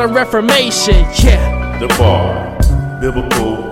Reformation. Yeah. The Bar, Biblical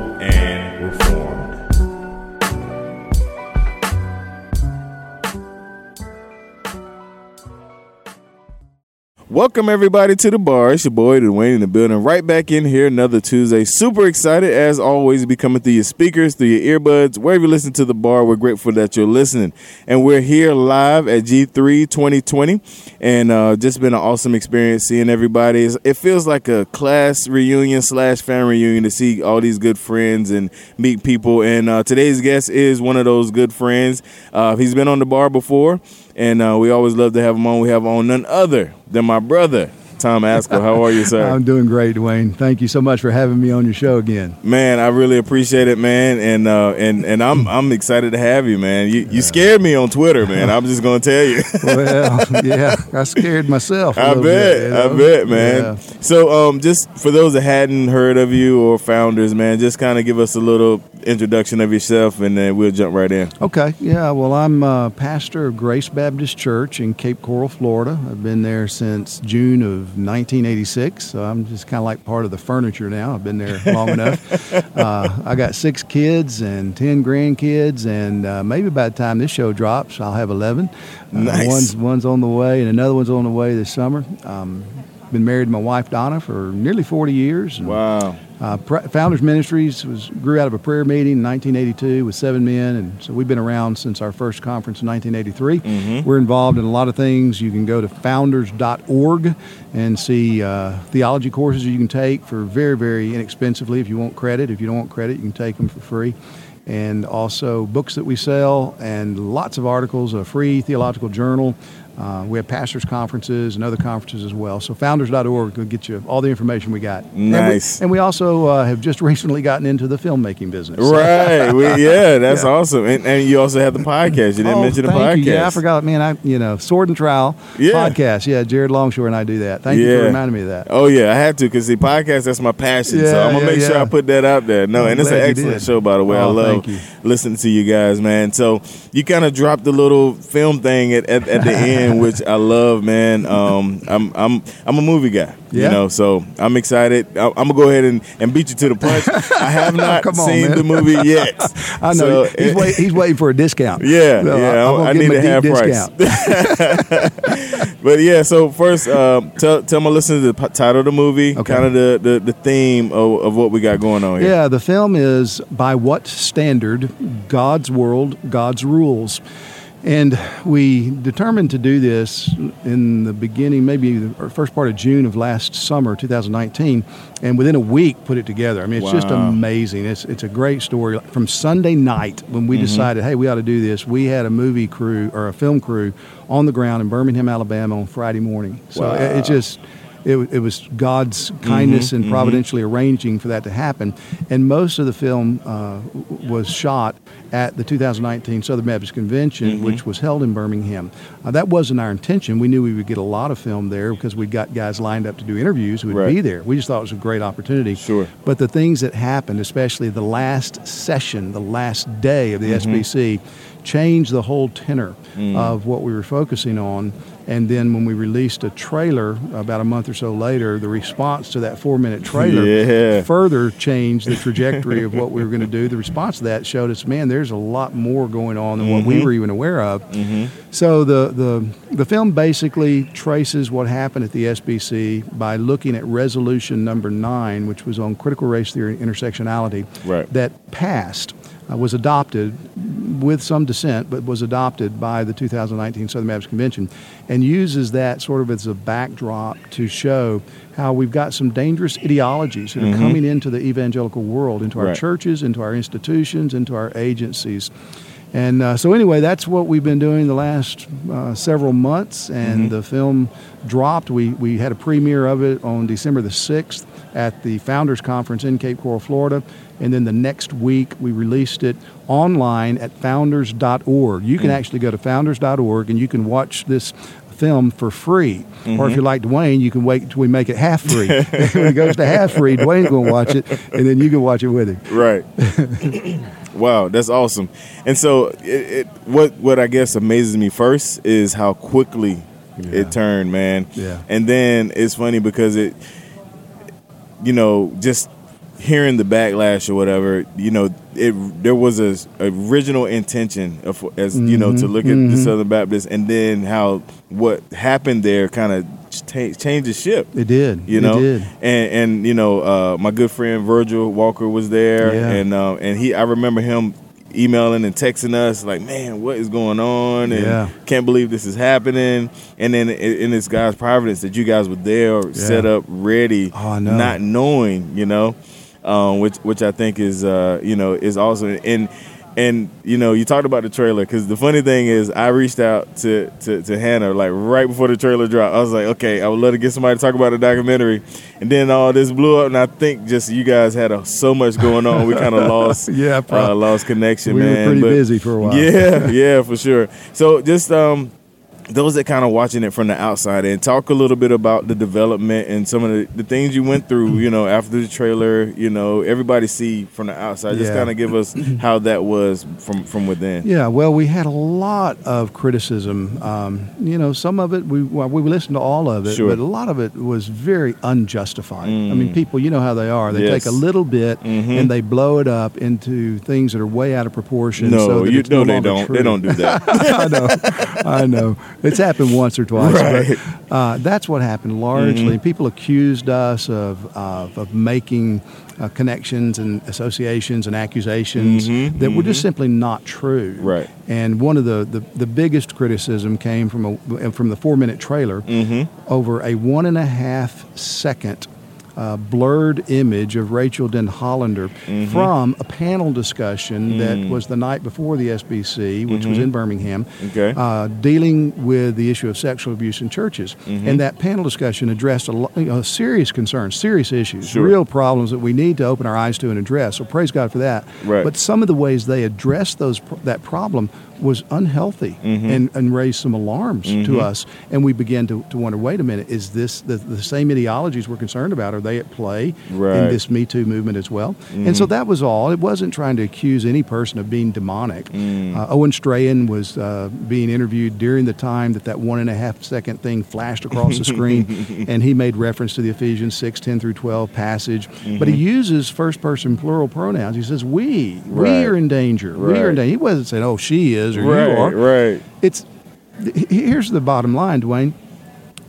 Welcome everybody to the bar. It's your boy Dwayne in the building. Right back in here another Tuesday. Super excited as always to be coming through your speakers, through your earbuds, wherever you listen to the bar. We're grateful that you're listening. And we're here live at G3 2020. And uh, just been an awesome experience seeing everybody. It feels like a class reunion slash family reunion to see all these good friends and meet people. And uh, today's guest is one of those good friends. Uh, he's been on the bar before. And uh, we always love to have him on. We have on none other than my brother, Tom Ascol. How are you, sir? I'm doing great, Dwayne. Thank you so much for having me on your show again. Man, I really appreciate it, man, and uh, and and I'm I'm excited to have you, man. You you scared me on Twitter, man. I'm just gonna tell you. Well, yeah, I scared myself. I bet, I bet, man. So, um, just for those that hadn't heard of you or founders, man, just kind of give us a little introduction of yourself, and then we'll jump right in. Okay, yeah. Well, I'm uh, pastor of Grace Baptist Church in Cape Coral, Florida. I've been there since June of 1986, so I'm just kind of like part of the furniture now. I've been there long enough. Uh, I got six kids and ten grandkids, and uh, maybe by the time this show drops, I'll have 11. Uh, Nice. One's one's on the way, and another one's on the way this summer. Um, been married to my wife Donna for nearly 40 years. and Wow. uh, Founders Ministries was grew out of a prayer meeting in 1982 with seven men, and so we've been around since our first conference in 1983. We're involved in a lot of things. You can go to founders.org and see uh, theology courses you can take for very, very inexpensively if you want credit. If you don't want credit, you can take them for free. And also books that we sell, and lots of articles, a free theological journal. Uh, we have pastors' conferences and other conferences as well. So founders.org will get you all the information we got. And we- Nice. And we, also uh, have just recently gotten into the filmmaking business. Right. We, yeah, that's Yeah. awesome. And, and you also have the podcast. You didn't Oh, mention the thank podcast. you. Yeah, I forgot. Man, I you know Sword and Trowel Yeah. podcast. Yeah, Jared Longshore and I do that. Thank you for reminding me of that. Oh yeah, I have to because the podcast that's my passion. so I'm gonna yeah, make sure. I put that out there. No, I'm and it's an excellent show by the way. I Oh, love listening to you guys, man. So you kind of dropped the little film thing at, at, at the end, which I love, man. Um, I'm I'm I'm a movie guy. You know, so I'm excited. I, I'm gonna go ahead and, and beat you to the punch. I have not Come on, seen man. the movie yet. I know So he's, it- wait, he's waiting for a discount. Yeah, So yeah, I- gonna I need a a half price. But yeah, so first, um, tell tell my listeners the title of the movie, Okay. kind of the, the the theme of, of what we got going on here. Yeah, the film is By What Standard? God's World, God's Rules. And we determined to do this in the beginning, maybe the first part of June of last summer, 2019, and within a week put it together. I mean, it's just amazing. It's, it's a great story. From Sunday night, when we mm-hmm. decided, hey, we ought to do this, we had a movie crew or a film crew on the ground in Birmingham, Alabama on Friday morning. So Wow. it, it just it, it was God's mm-hmm, kindness and mm-hmm. providentially arranging for that to happen. And most of the film uh, was shot at the 2019 Southern Baptist Convention, mm-hmm. which was held in Birmingham. Uh, that wasn't our intention. We knew we would get a lot of film there because we'd got guys lined up to do interviews who would Right. be there. We just thought it was a great opportunity. Sure. But the things that happened, especially the last session, the last day of the SBC, changed the whole tenor mm. of what we were focusing on. And then when we released a trailer about a month or so later, the response to that four minute trailer Yeah. further changed the trajectory of what we were going to do. The response to that showed us, man, there's a lot more going on than what we mm-hmm. were even aware of. Mm-hmm. So the, the the film basically traces what happened at the SBC by looking at resolution number nine, which was on critical race theory and intersectionality, Right. that passed. Uh, was adopted with some dissent, but was adopted by the 2019 Southern Baptist Convention, and uses that sort of as a backdrop to show how we've got some dangerous ideologies that are coming into the evangelical world, into our Right. churches, into our institutions, into our agencies. And uh, so, anyway, that's what we've been doing the last uh, several months. And the film dropped. We, we had a premiere of it on December the 6th at the Founders Conference in Cape Coral, Florida. And then the next week, we released it online at founders.org. You can mm. actually go to founders.org and you can watch this film for free. Or if mm-hmm. you're like Dwayne, you can wait until we make it half free. when it goes to half free, Dwayne's going to watch it, and then you can watch it with him. Right. wow, that's awesome. And so, it, it what what I guess amazes me first is how quickly Yeah. it turned, man. Yeah. And then it's funny because it, you know, just hearing the backlash or whatever, you know, it there was a, original intention of as you know to look at the Southern Baptist, and then how what happened there kind of cha- changed the ship It did. you know it did. and and you know uh, my good friend Virgil Walker was there Yeah. and um, and he I remember him emailing and texting us like man what is going on and Yeah. can't believe this is happening and then in, this God's providence that you guys were there set up ready Oh, know. not knowing you know um, which which I think is uh, you know is awesome and and you know you talked about the trailer because the funny thing is I reached out to, to to Hannah like right before the trailer dropped. I was like okay I would love to get somebody to talk about the documentary. And then all this blew up and I think just you guys had uh so much going on we kind of lost Yeah, uh, lost connection We were man pretty But- busy for a while. yeah yeah for sure. So just um those that kind of watching it from the outside and talk a little bit about the development and some of the, the things you went through you know after the trailer you know everybody see from the outside just Yeah. kind of give us how that was from from within Yeah, well, we had a lot of criticism. Um, you know, some of it we well, we listened to all of it, Sure. but a lot of it was very unjustified. I mean, people, you know how they are. They Yes. take a little bit and they blow it up into things that are way out of proportion. no so you no, no they don't true. they don't do that I know, I know. It's happened once or twice, Right. Mm-hmm. but uh, that's what happened largely. People accused us of of, of making uh, connections and associations and accusations that were just simply not true. Mm-hmm. Right. And one of the, the, the biggest criticism came from a from the four minute trailer Mm-hmm. over a one and a half second. Uh, blurred image of Rachael Denhollander Mm-hmm. from a panel discussion that Mm. was the night before the SBC, which was in Birmingham, Mm-hmm. Okay. uh, dealing with the issue of sexual abuse in churches. Mm-hmm. And that panel discussion addressed a, lo- know, serious concerns, serious issues, Sure. real problems that we need to open our eyes to and address. So praise God for that. Right. But some of the ways they addressed those that problem was unhealthy Mm-hmm. and, and raised some alarms to us. And we began to, to wonder, wait a minute, is this the, the same ideologies we're concerned about? Are they at play Right. Mm-hmm. in this Me Too movement as well? And so that was all. It wasn't trying to accuse any person of being demonic. Mm. Uh, Owen Strachan was uh, being interviewed during the time that that one and a half second thing flashed across the screen, and he made reference to the Ephesians 6, 10 through 12 passage. But he uses first person plural pronouns. He says, We, Mm-hmm. Right. we are in danger. We are in danger. He wasn't saying, Oh, she is or right you are. right It's here's the bottom line, Dwayne.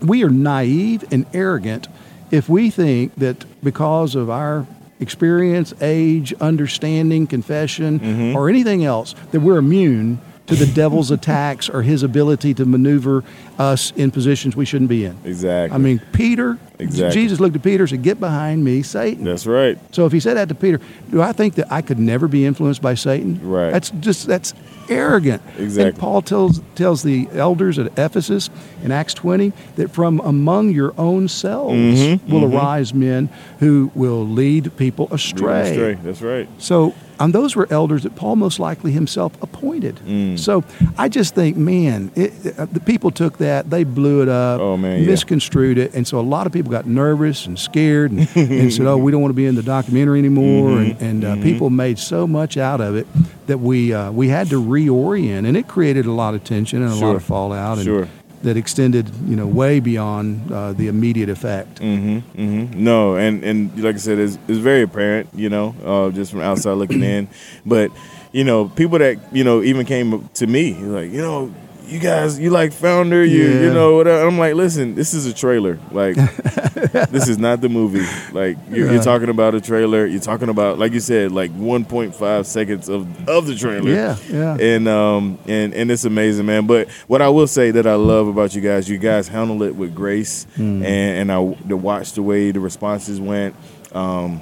We are naive and arrogant if we think that because of our experience, age, understanding, confession, Mm-hmm. or anything else, that we're immune to the devil's attacks or his ability to maneuver us in positions we shouldn't be in. exactly I mean, Peter, Exactly. Jesus looked at Peter and said, Get behind me, Satan. that's right So if he said that to Peter, do I think that I could never be influenced by Satan? Right. That's just that's arrogant. Exactly. And Paul tells tells the elders at Ephesus in Acts 20 that from among your own selves Mm-hmm, will arise men who will lead people astray. Astray. that's right So and those were elders that Paul most likely himself appointed. Mm. So I just think, man, it, uh, the people took that, they blew it up, Oh, man, yeah. misconstrued it, and so a lot of people got nervous and scared and, and said, "Oh, we don't want to be in the documentary anymore." Mm-hmm. And, and uh, people made so much out of it that we uh, we had to reorient, and it created a lot of tension and a Sure. lot of fallout, and Sure. That extended, you know, way beyond uh, the immediate effect. Mm-hmm. No, and and like I said, it's, it's very apparent, you know, uh, just from outside looking in. But you know, people that you know even came to me like, you know, you guys, you like Founder, you you know, whatever. I'm like, listen, this is a trailer. Like, this is not the movie. Like, you're, you're talking about a trailer. You're talking about, like you said, like 1.5 seconds of of the trailer. Yeah, yeah. And um and and it's amazing, man. But what I will say that I love about you guys, you guys handle it with grace, Hmm. and and I to watch the way the responses went. Um,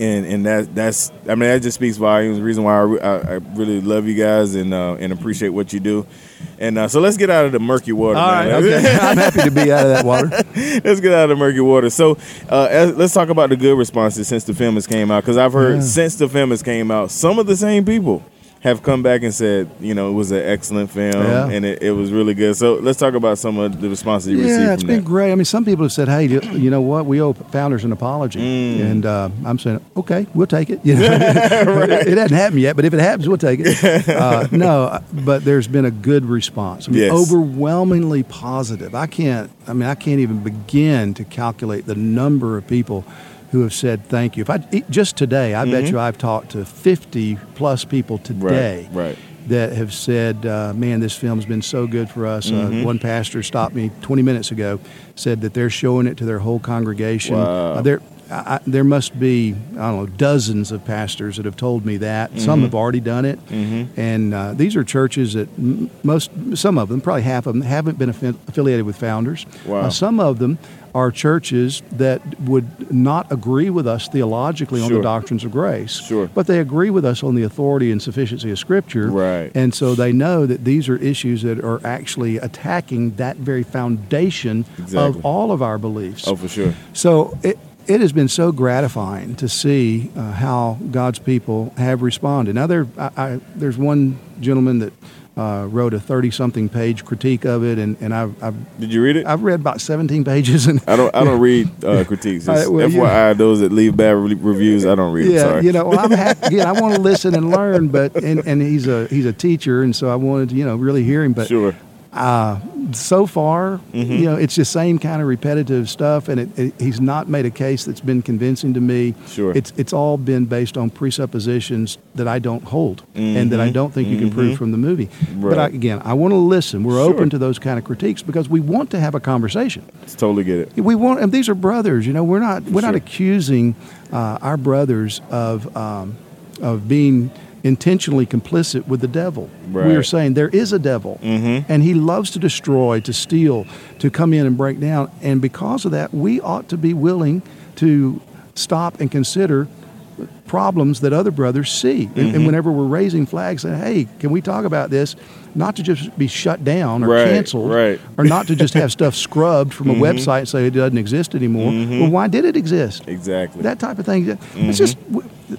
and and that that's I mean that just speaks volumes. The reason why I, I, I really love you guys and uh, and appreciate what you do. And uh, so let's get out of the murky water. All right, okay. I'm happy to be out of that water. let's get out of the murky water. So uh, as, let's talk about the good responses since the film has came out. Because I've heard Yeah. since the film has came out, some of the same people have come back and said, you know, it was an excellent film Yeah. and it, it was really good. So let's talk about some of the responses you received Yeah, it's been that. great. I mean, some people have said, "Hey, you you know what? We owe founders an apology," Mm. and uh, I'm saying, "Okay, we'll take it." You know, it hasn't happened yet, but if it happens, we'll take it. Uh, no, but there's been a good response. I mean, Yes. overwhelmingly positive. I can't. I mean, I can't even begin to calculate the number of people who have said thank you. If I just today, I bet you I've talked to 50 plus people today Mm-hmm. right. that have said, uh, "Man, this film's been so good for us." Mm-hmm. Uh, one pastor stopped me 20 minutes ago, said that they're showing it to their whole congregation. Wow. Uh, there, I, there must be I don't know dozens of pastors that have told me that. Mm-hmm. Some have already done it, and uh, these are churches that m- most, some of them, probably half of them, haven't been affi- affiliated with founders. Wow. Uh, some of them are churches that would not agree with us theologically on the doctrines of grace. Sure. But they agree with us on the authority and sufficiency of Scripture. Right. And so they know that these are issues that are actually attacking that very foundation Exactly. of all of our beliefs. Oh, for sure. So it, it has been so gratifying to see uh, how God's people have responded. Now, there, I, I, there's one gentleman that uh, wrote a 30 something page critique of it, and, and I've, I've, Did you read it? I've read about 17 pages. And I don't. I don't read uh, critiques. Right, well, FYI, those that leave bad re- reviews, I don't read. them, yeah, sorry. you know, well, I'm happy. Again, I want to listen and learn, but and, and he's a he's a teacher, and so I wanted to you know really hear him. But sure. uh, so far, Mm-hmm. you know, it's the same kind of repetitive stuff, and it, it, he's not made a case that's been convincing to me. Sure. it's it's all been based on presuppositions that I don't hold, and that I don't think you can prove from the movie. But I, Mm-hmm. Again, I want to listen. We're Sure. open to those kind of critiques because we want to have a conversation. Totally get it. We want, and these are brothers. You know, we're not we're not accusing uh, our brothers of um, of being intentionally complicit with the devil. We are saying there is a devil, and he loves to destroy, to steal, to come in and break down. And because of that, we ought to be willing to stop and consider problems that other brothers see. And, Mm-hmm. and whenever we're raising flags, saying, "Hey, can we talk about this?" Not to just be shut down or Right, canceled, right. Mm-hmm. or not to just have stuff scrubbed from a website and say it doesn't exist anymore. Well, why did it exist? Exactly. That type of thing. Mm-hmm. It's just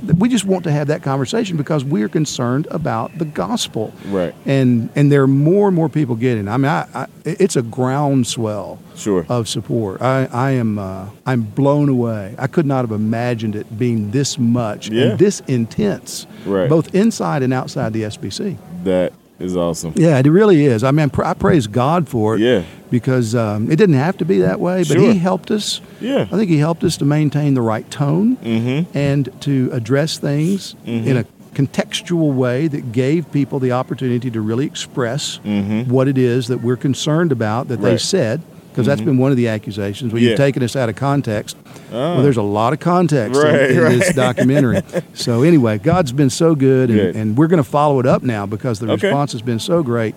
we- we just want to have that conversation because we're concerned about the gospel. Right. And and there are more and more people getting. it. I mean, I, I, it's a groundswell Sure. of support. I, I am uh, I'm blown away. I could not have imagined it being this much Yeah. and this intense, Right. both inside and outside the SBC. that is awesome. Yeah, it really is. I mean, pr- I praise God for it. Yeah. Because um, it didn't have to be that way, but Sure. He helped us. Yeah. I think He helped us to maintain the right tone Mm-hmm. and to address things in a contextual way that gave people the opportunity to really express what it is that we're concerned about that they Mm-hmm. Right. Mm-hmm. said. Because that's been one of the accusations. Well, Yeah. you've taken us out of context. Ah. Well, there's a lot of context in- in, right. this documentary. so anyway, God's been so good, and, Good. and we're going to follow it up now because the Okay. response has been so great.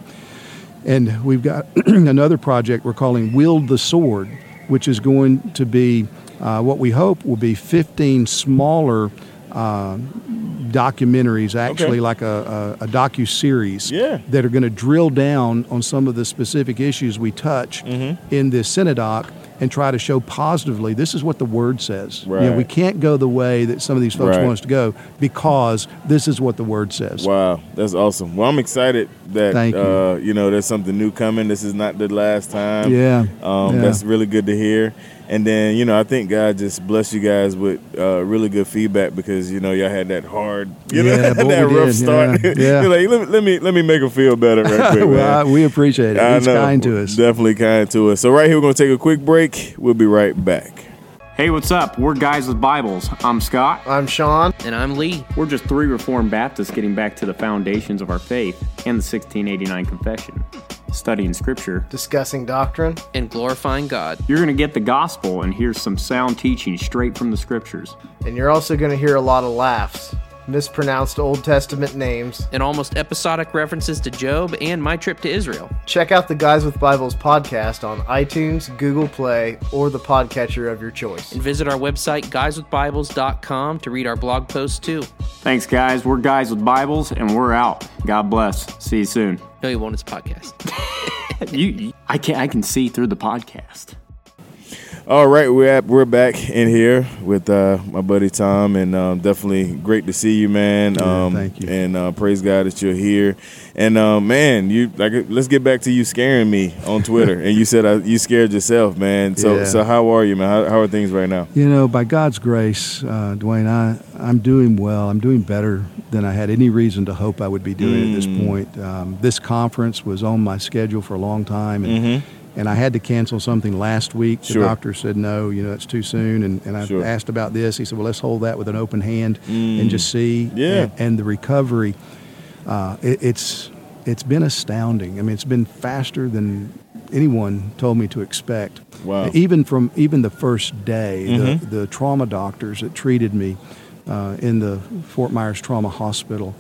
And we've got another project we're calling Wield the Sword, which is going to be uh, what we hope will be 15 smaller uh, documentaries, actually Okay. like a, a, a docu series, Yeah. that are going to drill down on some of the specific issues we touch Mm-hmm. in this cinedoc and try to show positively this is what the Word says. You know, we can't go the way that some of these folks Right. want us to go because this is what the Word says. Wow, that's awesome. Well, I'm excited that you. Uh, you know there's something new coming. This is not the last time. Yeah, um, yeah. that's really good to hear. And then you know I think God just blessed you guys with uh, really good feedback because you know y'all had that hard, you Yeah, know, boy, that rough did. start. Yeah, yeah. You're like let me let me let me make them feel better right quick. well, I- man. we appreciate it. I It's know. kind to us. Definitely kind to us. So right here we're gonna take a quick break. We'll be right back. Hey, what's up? We're Guys with Bibles. I'm Scott. I'm Sean. And I'm Lee. We're just three Reformed Baptists getting back to the foundations of our faith and the 1689 Confession. Studying Scripture. Discussing doctrine. And glorifying God. You're going to get the gospel and hear some sound teaching straight from the Scriptures. And you're also going to hear a lot of laughs, mispronounced Old Testament names. And almost episodic references to Job and my trip to Israel. Check out the Guys with Bibles podcast on iTunes, Google Play, or the podcatcher of your choice. And visit our website, guyswithbibles.com, to read our blog posts too. Thanks, guys. We're Guys with Bibles, and we're out. God bless. See you soon. No, you won't. It's a podcast. You, I can I can see through the podcast. All right, we're at, we're back in here with uh, my buddy Tom, and um, definitely great to see you, man. Yeah, Um, thank you. And uh, praise God that you're here. And uh, man, you like let's get back to you scaring me on Twitter, and you said uh, you scared yourself, man. So Yeah. so how are you, man? How, how are things right now? You know, by God's grace, uh, Dwayne, I, I'm doing well. I'm doing better than I had any reason to hope I would be doing at this Mm. point. Um, this conference was on my schedule for a long time, and, and I had to cancel something last week. The. Sure. doctor said, no, you know, it's too soon. And, and I Sure. asked about this. He said, well, let's hold that with an open hand and just see. Mm. Yeah. And, and the recovery, uh, it, it's, it's been astounding. I mean, it's been faster than anyone told me to expect. Wow. Even from even the first day, Mm-hmm. the, the trauma doctors that treated me uh, in the Fort Myers Trauma Hospital,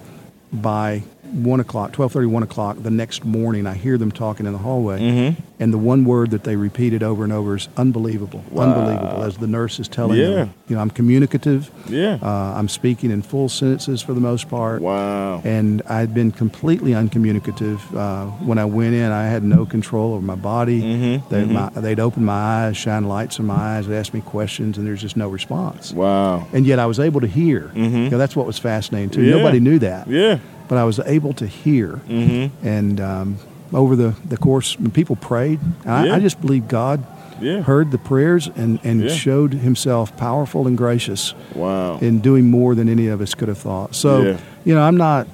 by one o'clock, twelve thirty, one o'clock the next morning, I hear them talking in the hallway, Mm-hmm. and the one word that they repeated over and over is unbelievable, unbelievable. As the nurse is telling Yeah. them, you know, I'm communicative. Yeah. Uh, I'm speaking in full sentences for the most part. Wow. And I'd been completely uncommunicative uh, when I went in. I had no control over my body. Mm-hmm, They, My, they'd open my eyes, shine lights in my eyes, they'd ask me questions, and there's just no response. Wow. And yet I was able to hear. You know, that's what was fascinating too. Mm-hmm. Yeah. Nobody knew that, Yeah. But I was able to hear. Mm-hmm. And um, over the, the course, when people prayed, I, Yeah. I just believe God Yeah. heard the prayers and, and Yeah. showed Himself powerful and gracious Wow. in doing more than any of us could have thought. So, you know, I'm not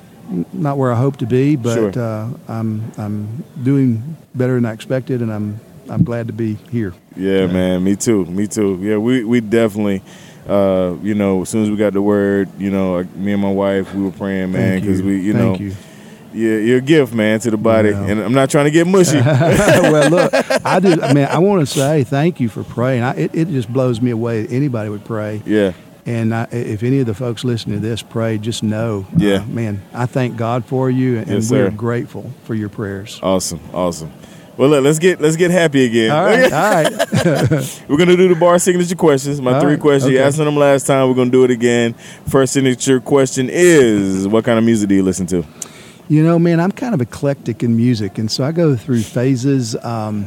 not where I hope to be, but Sure. uh, I'm I'm doing better than I expected, and I'm I'm glad to be here. Yeah, man. Me too. Me too. Yeah, we we definitely. Uh, you know, as soon as we got the word, you know, me and my wife, we were praying, man, because we, you Thank know, you. Yeah, you're a gift, man, to the body. Yeah. And I'm not trying to get mushy. well, look, I do. man, I want to say thank you for praying. I, it, it just blows me away that anybody would pray. yeah. And I, if any of the folks listening to this pray, just know, uh, Yeah. man, I thank God for you, and Yes, we're grateful for your prayers. Awesome. Awesome. Well, look, let's get let's get happy again. All right, all right. We're gonna do the bar signature questions. My All three right, questions. You asked them last time. We're gonna do it again. First signature question is: What kind of music do you listen to? You know, man, I'm kind of eclectic in music, and so I go through phases. Um,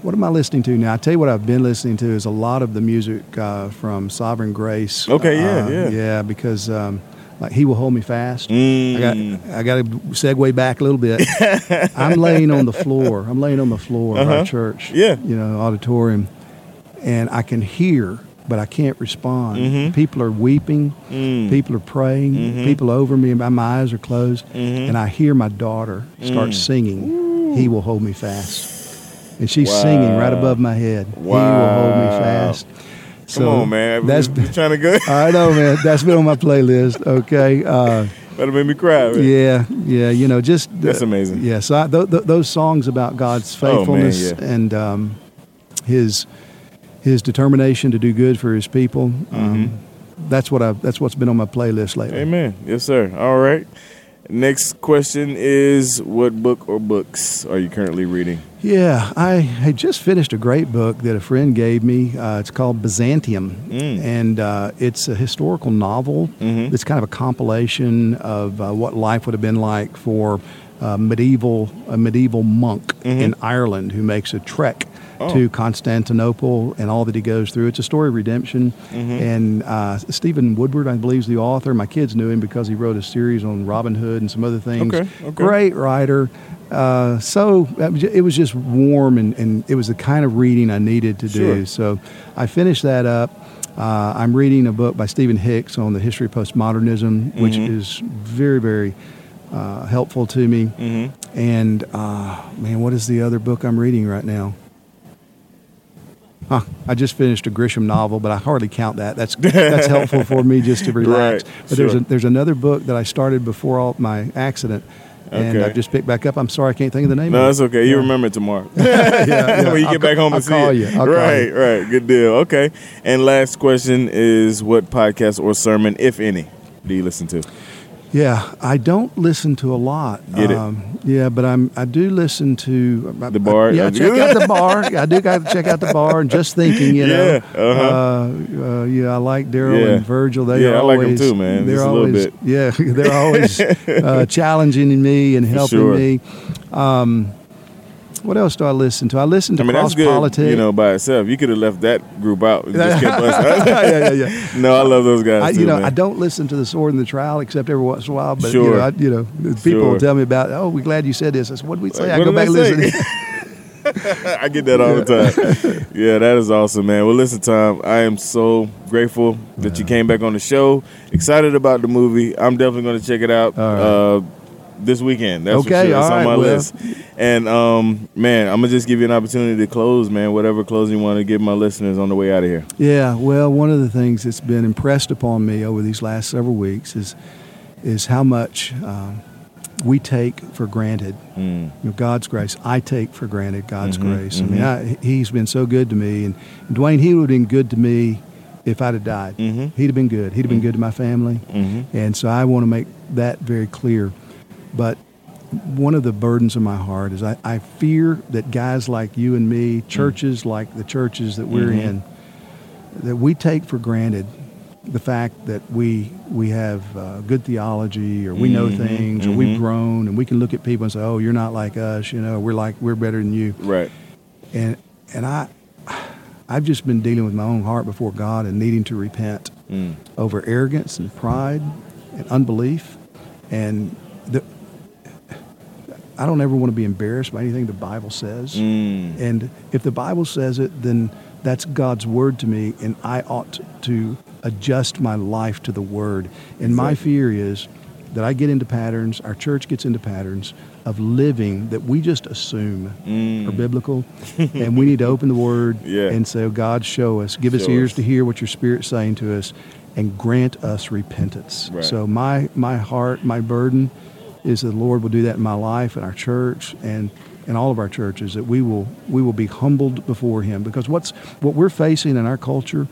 what am I listening to now? I tell you what I've been listening to is a lot of the music uh, from Sovereign Grace. Okay, yeah, Uh, yeah. yeah, because um, like He will hold me fast. Mm. I got I got to segue back a little bit. I'm laying on the floor. I'm laying on the floor of Uh-huh. our church. Yeah. you know, auditorium, and I can hear, but I can't respond. Mm-hmm. People are weeping. Mm. People are praying. People over me, and my- eyes are closed, Mm-hmm. and I hear my daughter start Mm. singing. He will hold me fast, and she's singing right above my head. He will hold me Wow. Fast. Come on, man. That's you trying to go. I know, man. That's been on my playlist. Okay. Uh, That'll make me cry. man. yeah, yeah. You know, just That's amazing. Yeah. So I, th- th- those songs about God's Oh, man, faithfulness yeah. and um, His His determination to do good for His people. Um, that's what I. That's what's been on my playlist lately. Mm-hmm. Amen. Yes, sir. All right. Next question is: What book or books are you currently reading? Yeah, I had just finished a great book that a friend gave me. Uh, it's called Byzantium, Mm. and uh, it's a historical novel. Mhm. It's kind of a compilation of uh, what life would have been like for uh, medieval a medieval monk Mm-hmm. in Ireland who makes a trek Oh. to Constantinople and all that he goes through. It's a story of redemption. Mm-hmm. And uh, Stephen Woodward, I believe, is the author. My kids knew him because he wrote a series on Robin Hood and some other things. Okay, okay. Great writer. Uh, so uh, it was just warm, and, and it was the kind of reading I needed to Sure. do. So I finished that up. Uh, I'm reading a book by Stephen Hicks on the history of postmodernism, which Mm-hmm. is very, very uh, helpful to me. Mm-hmm. And uh, man, what is the other book I'm reading right now? Huh, I just finished a Grisham novel, but I hardly count that. That's that's helpful for me just to relax. Right, but there's a, there's another book that I started before all my accident, and Okay. I've just picked back up. I'm sorry, I can't think of the name. No, it. okay. You Yeah. remember it tomorrow. yeah, yeah. when you I'll get back home I'll and see call it. you. I'll right, you. right. Good deal. Okay. And last question is what podcast or sermon, if any, do you listen to? Yeah, I don't listen to a lot. Get it. Um, yeah, but I'm I do listen to The bar? Yeah, check out the bar. I do got to check out the bar and just thinking. You know, Yeah, uh-huh. uh, uh, yeah, I like Darrell Yeah. and Virgil. They Yeah, are I like 'em always, too, man, They're just a little always bit. yeah, they're always uh, challenging me and helping sure. me. Um, what else do I listen to? I listen to I mean, cross that's good, politics. you know, by itself. You could have left that group out. and just kept us. yeah, yeah, yeah. no, I love those guys I, too, you know, man. I don't listen to the Sword and the Trowel except every once in a while. But you Sure. know, I, you know, people Sure. will tell me about. Oh, we're glad you said this. I said, what did we say? Like, I go back and I listen. I get that all the time. yeah, that is awesome, man. Well, listen, Tom, I am so grateful that you came back on the show. Excited about the movie. I'm definitely going to check it out right. uh, this weekend. That's for Okay, sure. It's on right, my well. list. And um, man, I'm gonna just give you an opportunity to close, man. Whatever closing you want to give my listeners on the way out of here. Yeah, well, one of the things that's been impressed upon me over these last several weeks is is how much um, we take for granted. Mm. You know, God's grace. I take for granted God's Mhm, grace. I mean, I, He's been so good to me, and Dwayne, He would have been good to me if I'd have died. Mhm. He'd have been good. He'd have been good to my family, Mhm. and so I want to make that very clear. But one of the burdens of my heart is I, I fear that guys like you and me, churches like the churches that we're Mhm. in, that we take for granted the fact that we we have uh, good theology or we know Mhm, things or mhm. we've grown and we can look at people and say, "Oh, you're not like us," you know, we're like we're better than you. Right. And and I I've just been dealing with my own heart before God and needing to repent Mm. over arrogance and pride and unbelief and the I don't ever want to be embarrassed by anything the Bible says. Mm. And if the Bible says it, then that's God's word to me, and I ought to adjust my life to the word. And my fear is that I get into patterns, our church gets into patterns of living that we just assume Mm. are biblical, and we need to open the word Yeah. and say, oh, God, show us, give us ears us. to hear what your Spirit's saying to us, and grant us repentance. Right. So my my heart, my burden is that the Lord will do that in my life and our church and in all of our churches that we will we will be humbled before him because what's what we're facing in our culture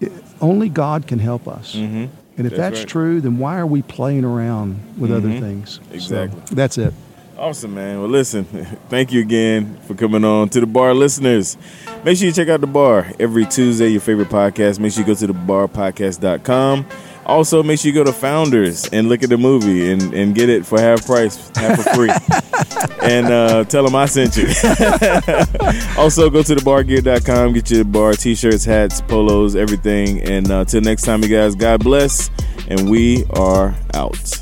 it, only God can help us. Mhm. And if That's that's, right. true, then why are we playing around with other Mhm. things? So, Exactly. that's it. Awesome, man. Well, listen, thank you again for coming on to the bar listeners. Make sure you check out the bar every Tuesday, your favorite podcast. Make sure you go to thebarpodcast.com. Also, make sure you go to Founders and look at the movie and, and get it for half price, half for free. and uh, tell them I sent you. also, go to thebargear.com, get your bar t shirts, hats, polos, everything. And uh, till next time, you guys, God bless. And we are out.